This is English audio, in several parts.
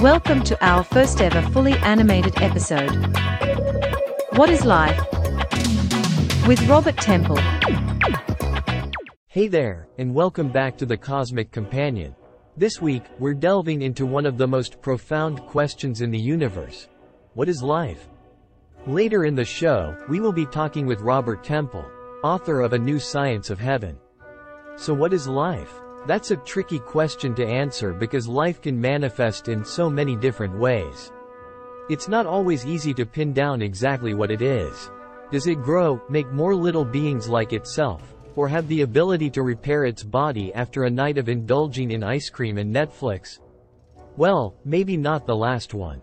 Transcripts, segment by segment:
Welcome to our first ever fully animated episode. What is Life? With Robert Temple. Hey there, and welcome back to the Cosmic Companion. This week, we're delving into one of the most profound questions in the universe. What is life? Later in the show, we will be talking with Robert Temple, author of A New Science of Heaven. So what is life? That's a tricky question to answer because life can manifest in so many different ways. It's not always easy to pin down exactly what it is. Does it grow, make more little beings like itself, or have the ability to repair its body after a night of indulging in ice cream and Netflix? Well, maybe not the last one.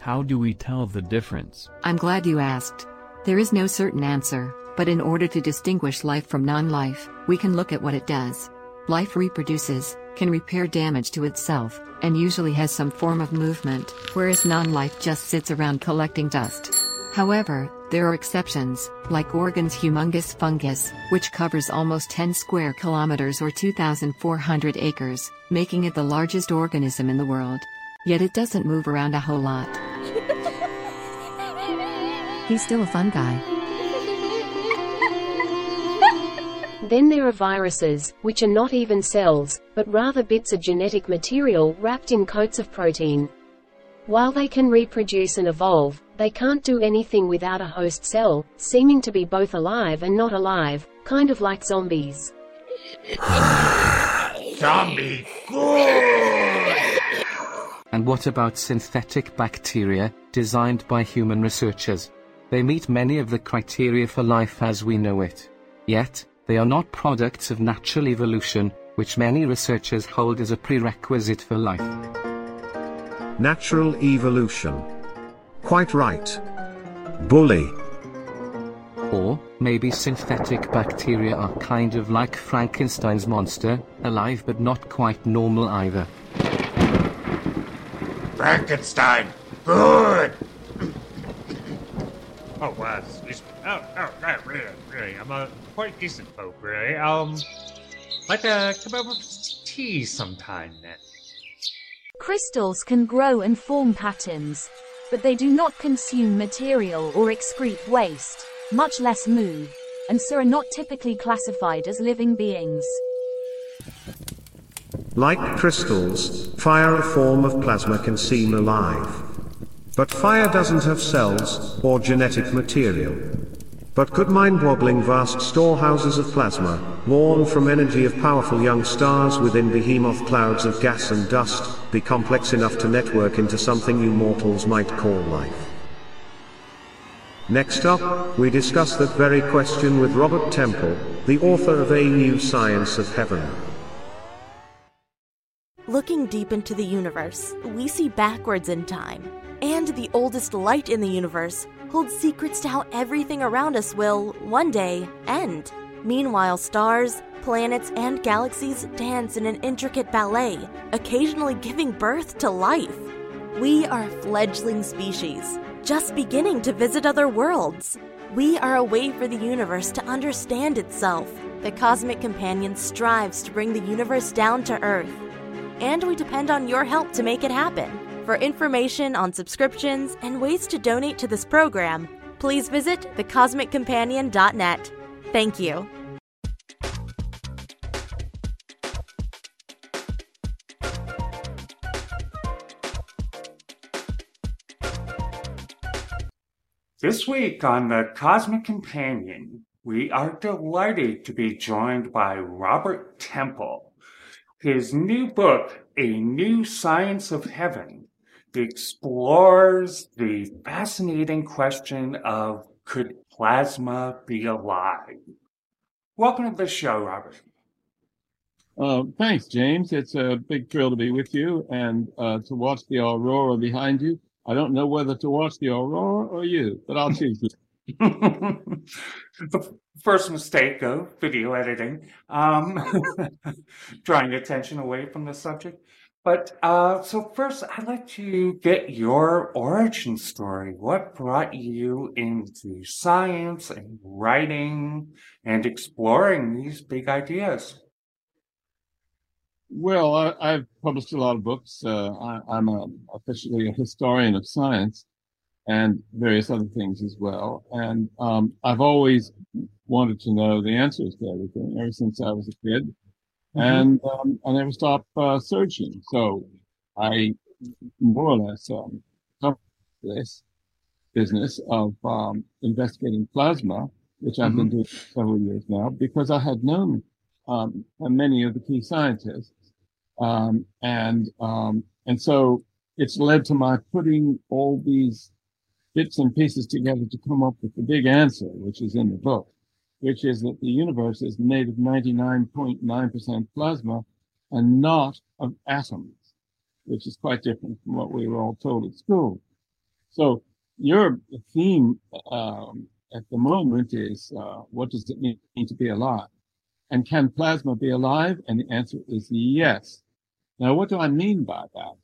How do we tell the difference? I'm glad you asked. There is no certain answer, but in order to distinguish life from non life, we can look at what it does. Life reproduces, can repair damage to itself, and usually has some form of movement, whereas non life just sits around collecting dust. However, there are exceptions, like Oregon's humongous fungus, which covers almost 10 square kilometers or 2,400 acres, making it the largest organism in the world. Yet it doesn't move around a whole lot. He's still a fun guy. Then there are viruses, which are not even cells, but rather bits of genetic material wrapped in coats of protein. While they can reproduce and evolve, they can't do anything without a host cell, seeming to be both alive and not alive, kind of like zombies. Zombie good! And what about synthetic bacteria, designed by human researchers? They meet many of the criteria for life as we know it. Yet, they are not products of natural evolution, which many researchers hold as a prerequisite for life. Natural evolution. Quite right. Bully. Or, maybe synthetic bacteria are kind of like Frankenstein's monster, alive but not quite normal either. Frankenstein good! oh, wow. Excuse me. Oh, oh, right, really, really. I'm a quite decent folk, really. Um, like to come over for tea sometime then. Crystals can grow and form patterns, but they do not consume material or excrete waste, much less move, and so are not typically classified as living beings. Like crystals, fire a form of plasma can seem alive. But fire doesn't have cells, or genetic material. But could mind-boggling vast storehouses of plasma, born from energy of powerful young stars within behemoth clouds of gas and dust, be complex enough to network into something you mortals might call life? Next up, we discuss that very question with Robert Temple, the author of A New Science of Heaven. Looking deep into the universe, we see backwards in time. And the oldest light in the universe holds secrets to how everything around us will, one day, end. Meanwhile, stars, planets, and galaxies dance in an intricate ballet, occasionally giving birth to life. We are a fledgling species, just beginning to visit other worlds. We are a way for the universe to understand itself. The Cosmic Companion strives to bring the universe down to Earth and we depend on your help to make it happen. For information on subscriptions and ways to donate to this program, please visit thecosmiccompanion.net. Thank you. This week on the Cosmic Companion, we are delighted to be joined by Robert Temple. His new book, A New Science of Heaven, explores the fascinating question of could plasma be alive? Welcome to the show, Robert. Uh, thanks, James. It's a big thrill to be with you and uh, to watch the aurora behind you. I don't know whether to watch the aurora or you, but I'll choose you. the first mistake of video editing, um, drawing attention away from the subject. But uh, so first, I'd like to get your origin story. What brought you into science and writing and exploring these big ideas? Well, I, have published a lot of books. Uh, I, am officially a historian of science and various other things as well. And um, I've always wanted to know the answers to everything ever since I was a kid. Mm-hmm. And um, I never stopped uh, searching. So I more or less um, this business of um, investigating plasma, which I've mm-hmm. been doing for several years now, because I had known um, many of the key scientists, um, and um, and so it's led to my putting all these bits and pieces together to come up with the big answer, which is in the book, which is that the universe is made of 99.9% plasma and not of atoms, which is quite different from what we were all told at school. So your theme um, at the moment is uh, what does it mean to be alive? And can plasma be alive? And the answer is yes. Now, what do I mean by that?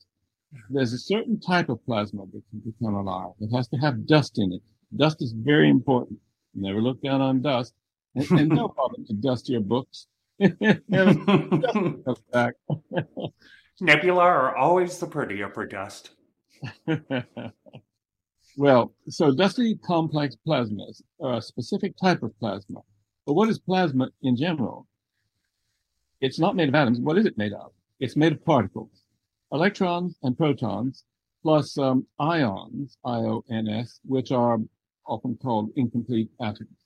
There's a certain type of plasma that can become alive. It has to have dust in it. Dust is very important. Never look down on dust. And, and no problem to dust your books. Nebula are always the prettier for dust. well, so dusty complex plasmas are a specific type of plasma. But what is plasma in general? It's not made of atoms. What is it made of? It's made of particles, electrons and protons, plus um, ions, I-O-N-S, which are often called incomplete atoms.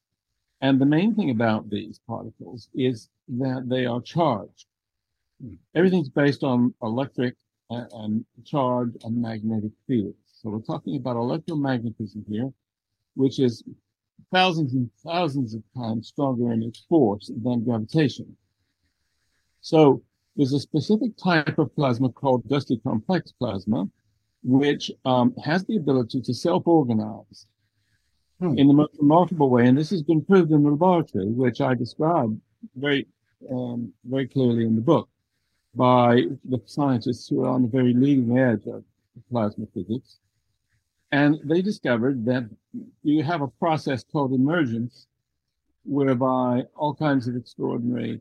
And the main thing about these particles is that they are charged. Everything's based on electric and, and charge and magnetic fields. So we're talking about electromagnetism here, which is thousands and thousands of times stronger in its force than gravitation. So there's a specific type of plasma called dusty complex plasma, which um, has the ability to self-organize hmm. in the most remarkable way. And this has been proved in the laboratory, which I describe very, um, very clearly in the book by the scientists who are on the very leading edge of plasma physics. And they discovered that you have a process called emergence, whereby all kinds of extraordinary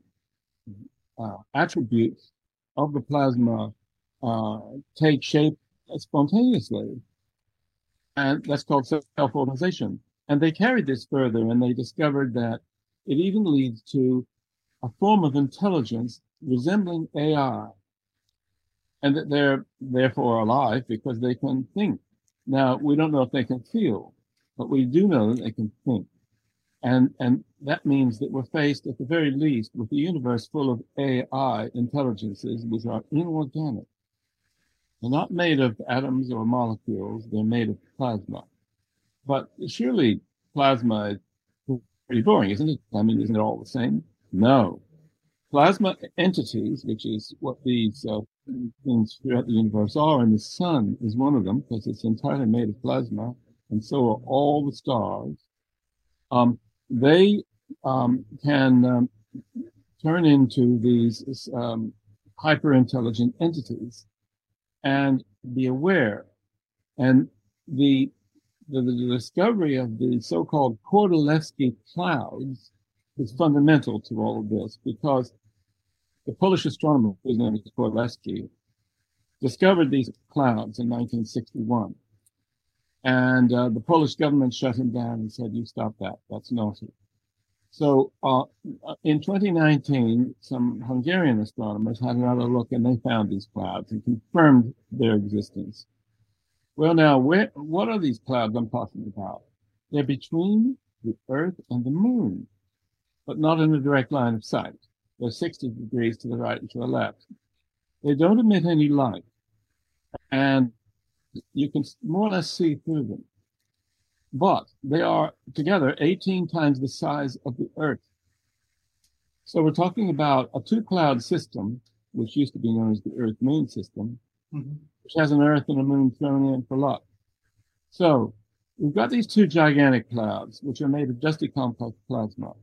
uh, attributes of the plasma uh, take shape spontaneously. And that's called self-organization. And they carried this further and they discovered that it even leads to a form of intelligence resembling AI. And that they're therefore alive because they can think. Now, we don't know if they can feel, but we do know that they can think. And, and that means that we're faced at the very least with a universe full of AI intelligences which are inorganic. They're not made of atoms or molecules. They're made of plasma. But surely plasma is pretty boring, isn't it? I mean, isn't it all the same? No. Plasma entities, which is what these uh, things throughout the universe are, and the sun is one of them because it's entirely made of plasma, and so are all the stars. Um, they um, can um, turn into these um, hyper intelligent entities and be aware. And the, the, the discovery of the so-called Kordylewski clouds is fundamental to all of this because the Polish astronomer, whose name is Kordylewski, discovered these clouds in 1961. And uh, the Polish government shut him down and said, you stop that. That's naughty. So uh, in 2019, some Hungarian astronomers had another look and they found these clouds and confirmed their existence. Well, now, where, what are these clouds I'm talking about? They're between the Earth and the Moon, but not in a direct line of sight. They're 60 degrees to the right and to the left. They don't emit any light, and you can more or less see through them. But they are together 18 times the size of the Earth. So we're talking about a two cloud system, which used to be known as the Earth Moon system, mm-hmm. which has an Earth and a Moon thrown in for luck. So we've got these two gigantic clouds, which are made of dusty complex plasma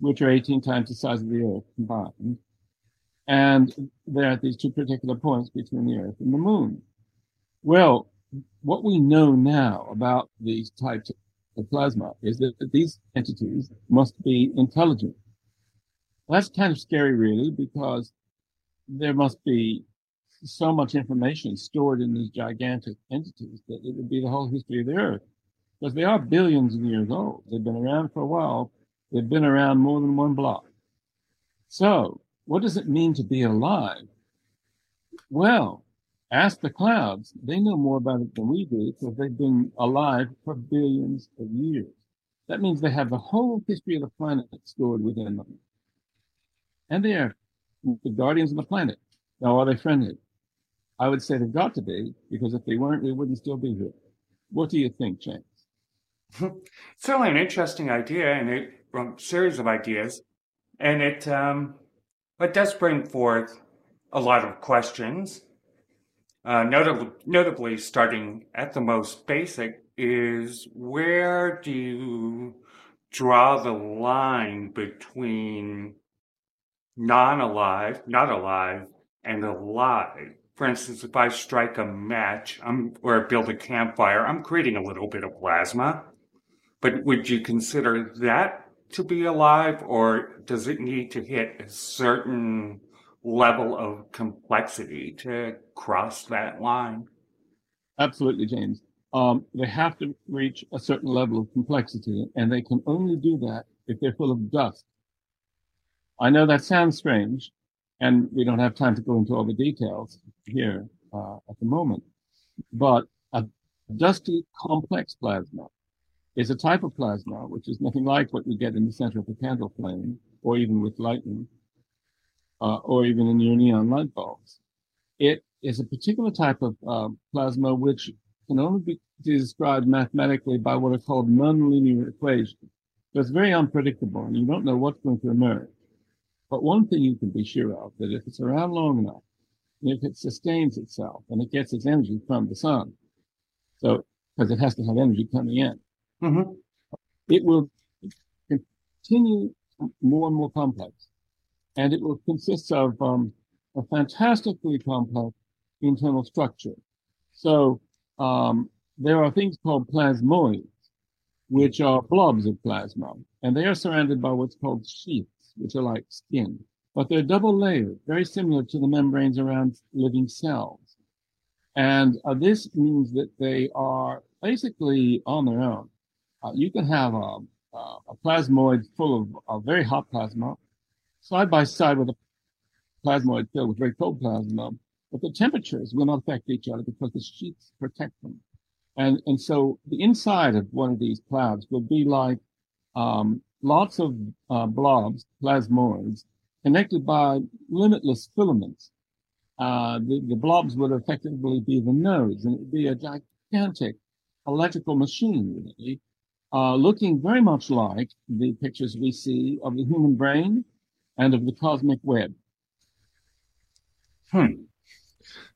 which are 18 times the size of the Earth combined. And they're at these two particular points between the Earth and the Moon. Well, what we know now about these types of plasma is that these entities must be intelligent. That's kind of scary, really, because there must be so much information stored in these gigantic entities that it would be the whole history of the earth because they are billions of years old. They've been around for a while. They've been around more than one block. So what does it mean to be alive? Well, ask the clouds. They know more about it than we do because they've been alive for billions of years. That means they have the whole history of the planet stored within them. And they are the guardians of the planet. Now, are they friendly? I would say they've got to be, because if they weren't, they wouldn't still be here. What do you think, James? Certainly an interesting idea and a um, series of ideas. And it, um, it does bring forth a lot of questions. Uh, notably, notably, starting at the most basic, is where do you draw the line between non alive, not alive, and alive? For instance, if I strike a match I'm, or build a campfire, I'm creating a little bit of plasma. But would you consider that to be alive, or does it need to hit a certain level of complexity to cross that line? Absolutely, James. Um, they have to reach a certain level of complexity, and they can only do that if they're full of dust. I know that sounds strange, and we don't have time to go into all the details here uh, at the moment, but a dusty complex plasma is a type of plasma which is nothing like what you get in the center of a candle flame, or even with lightning, uh, or even in your neon light bulbs. It is a particular type of uh, plasma which can only be described mathematically by what are called nonlinear equations. So it's very unpredictable and you don't know what's going to emerge. But one thing you can be sure of, that if it's around long enough, and if it sustains itself and it gets its energy from the sun, so, because it has to have energy coming in, mm-hmm. it will continue more and more complex. And it will consist of um, a fantastically complex internal structure. So um, there are things called plasmoids, which are blobs of plasma, and they are surrounded by what's called sheaths, which are like skin, but they're double layered, very similar to the membranes around living cells. And uh, this means that they are basically on their own. Uh, you can have a, a, plasmoid full of, of very hot plasma side by side with a plasmoid filled with very cold plasma, but the temperatures will not affect each other because the sheets protect them. And, and so the inside of one of these clouds will be like um, lots of uh, blobs, plasmoids, connected by limitless filaments. Uh, the, the blobs would effectively be the nodes, and it would be a gigantic electrical machine, really, uh, looking very much like the pictures we see of the human brain and of the cosmic web. Hmm.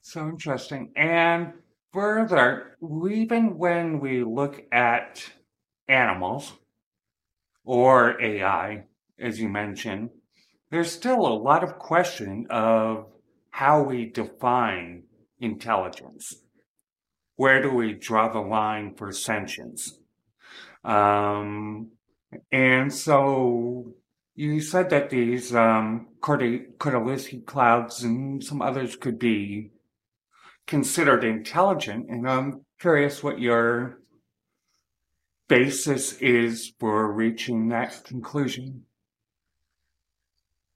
So interesting. And further, even when we look at animals or AI, as you mentioned, there's still a lot of question of how we define intelligence. Where do we draw the line for sentience? Um, and so you said that these um, clouds and some others could be considered intelligent, and I'm curious what your basis is for reaching that conclusion.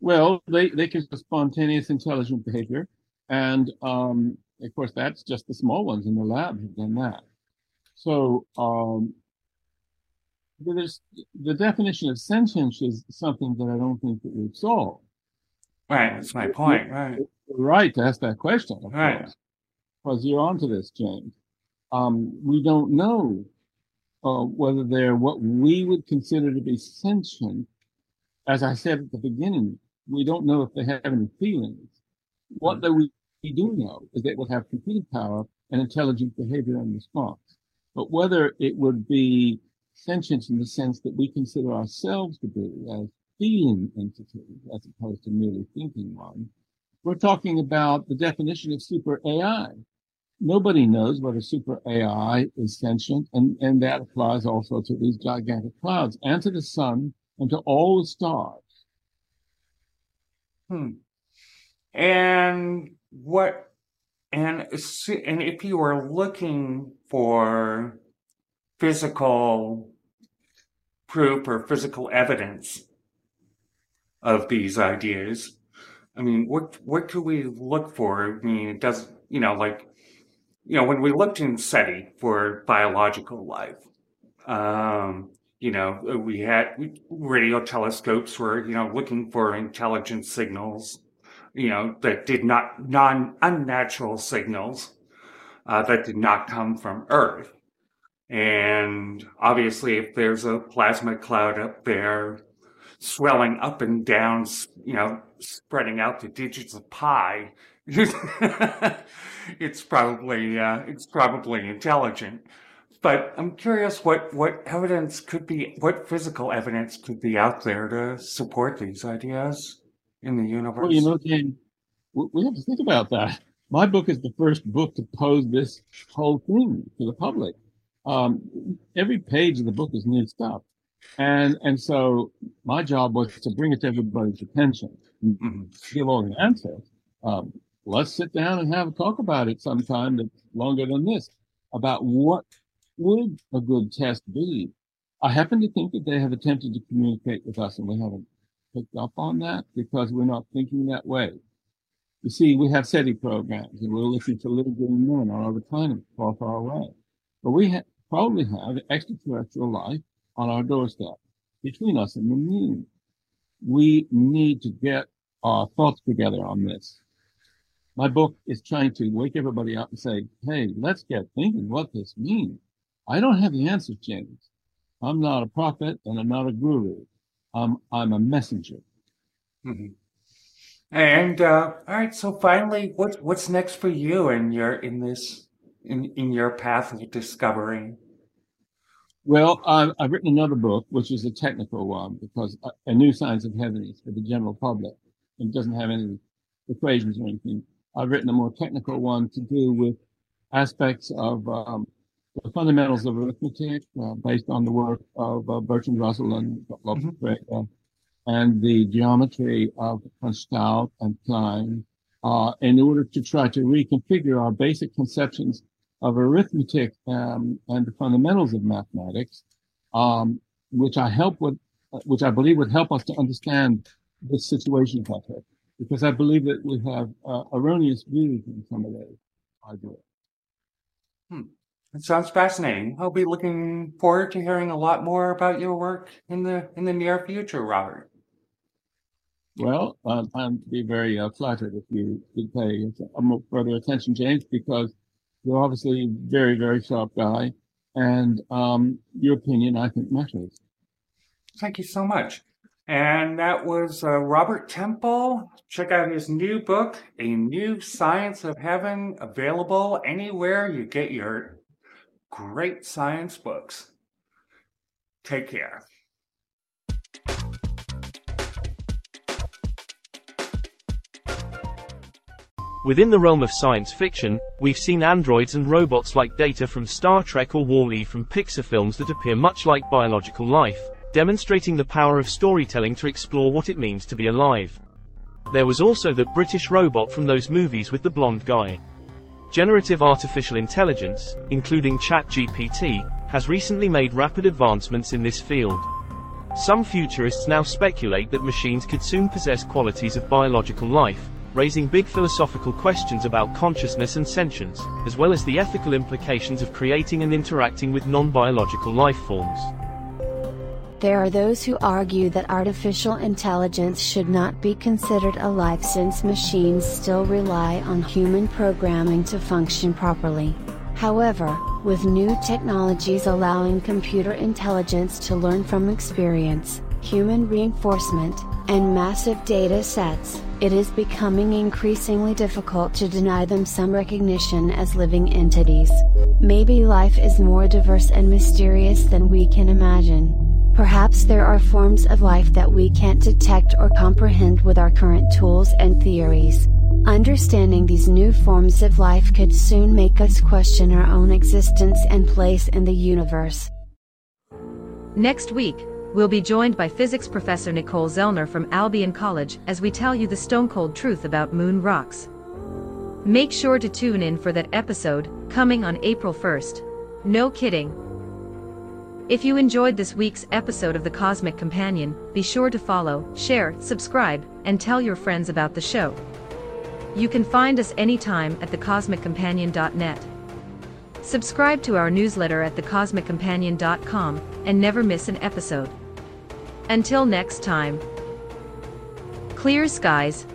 Well, they, they can have spontaneous intelligent behavior. And um, of course, that's just the small ones in the lab have done that. So um, there's the definition of sentience is something that I don't think that we've solved. Right, that's my point. Right, right to ask that question. right, course, because you're onto this, James. Um, we don't know uh, whether they're what we would consider to be sentient. As I said at the beginning, we don't know if they have any feelings. What mm-hmm. we, we do know is they will have computing power and intelligent behavior and response. But whether it would be sentience in the sense that we consider ourselves to be as feeling entities as opposed to merely thinking one, we're talking about the definition of super AI. Nobody knows whether super AI is sentient, and, and that applies also to these gigantic clouds and to the sun and to all the stars. Hmm. And what, and, and if you are looking for physical proof or physical evidence of these ideas, I mean, what, what could we look for? I mean, it does, you know, like, you know, when we looked in SETI for biological life, um, you know, we had radio telescopes were, you know, looking for intelligent signals, you know, that did not, non, unnatural signals, uh, that did not come from Earth. And obviously, if there's a plasma cloud up there swelling up and down, you know, spreading out the digits of pi, it's probably uh, it's probably intelligent. But I'm curious what, what evidence could be, what physical evidence could be out there to support these ideas in the universe? Well, you know, Jane, we have to think about that. My book is the first book to pose this whole thing to the public. Um, every page of the book is new stuff. And, and so my job was to bring it to everybody's attention, mm-hmm. give all the answers. Um, let's sit down and have a talk about it sometime that's longer than this about what would a good test be? I happen to think that they have attempted to communicate with us and we haven't picked up on that because we're not thinking that way. You see, we have SETI programs and we're looking to little green men on other planets far, far away. But we ha- probably have extraterrestrial life on our doorstep between us and the moon. We need to get our thoughts together on this. My book is trying to wake everybody up and say, Hey, let's get thinking what this means. I don't have the answers, James. I'm not a prophet and I'm not a guru. I'm, I'm a messenger. Mm-hmm. And, uh, all right. So finally, what, what's next for you in your, in this, in, in your path of discovery? Well, I've, I've written another book, which is a technical one because a new science of heaven is for the general public. It doesn't have any equations or anything. I've written a more technical one to do with aspects of um, the fundamentals of arithmetic uh, based on the work of uh, Bertrand Russell and Lopez mm-hmm. and the geometry of von Staudt and Klein uh, in order to try to reconfigure our basic conceptions of arithmetic um, and the fundamentals of mathematics, um, which I help with, which I believe would help us to understand this situation better, because I believe that we have uh, erroneous views in some of those ideas. Hmm. It sounds fascinating. I'll be looking forward to hearing a lot more about your work in the in the near future, Robert. Well, uh, I'd be very uh, flattered if you could pay further attention, James, because you're obviously a very, very sharp guy, and um, your opinion, I think, matters. Thank you so much. And that was uh, Robert Temple. Check out his new book, A New Science of Heaven, available anywhere you get your great science books. Take care. Within the realm of science fiction, we've seen androids and robots like Data from Star Trek or Wall-E from Pixar films that appear much like biological life, demonstrating the power of storytelling to explore what it means to be alive. There was also that British robot from those movies with the blonde guy. Generative artificial intelligence, including ChatGPT, has recently made rapid advancements in this field. Some futurists now speculate that machines could soon possess qualities of biological life, raising big philosophical questions about consciousness and sentience, as well as the ethical implications of creating and interacting with non-biological life forms. There are those who argue that artificial intelligence should not be considered a life since machines still rely on human programming to function properly. However, with new technologies allowing computer intelligence to learn from experience, human reinforcement, and massive data sets, it is becoming increasingly difficult to deny them some recognition as living entities. Maybe life is more diverse and mysterious than we can imagine. Perhaps there are forms of life that we can't detect or comprehend with our current tools and theories. Understanding these new forms of life could soon make us question our own existence and place in the universe. Next week, we'll be joined by physics professor Nicole Zellner from Albion College as we tell you the stone cold truth about moon rocks. Make sure to tune in for that episode, coming on April 1st. No kidding. If you enjoyed this week's episode of The Cosmic Companion, be sure to follow, share, subscribe, and tell your friends about the show. You can find us anytime at thecosmiccompanion.net. Subscribe to our newsletter at thecosmiccompanion.com and never miss an episode. Until next time, clear skies,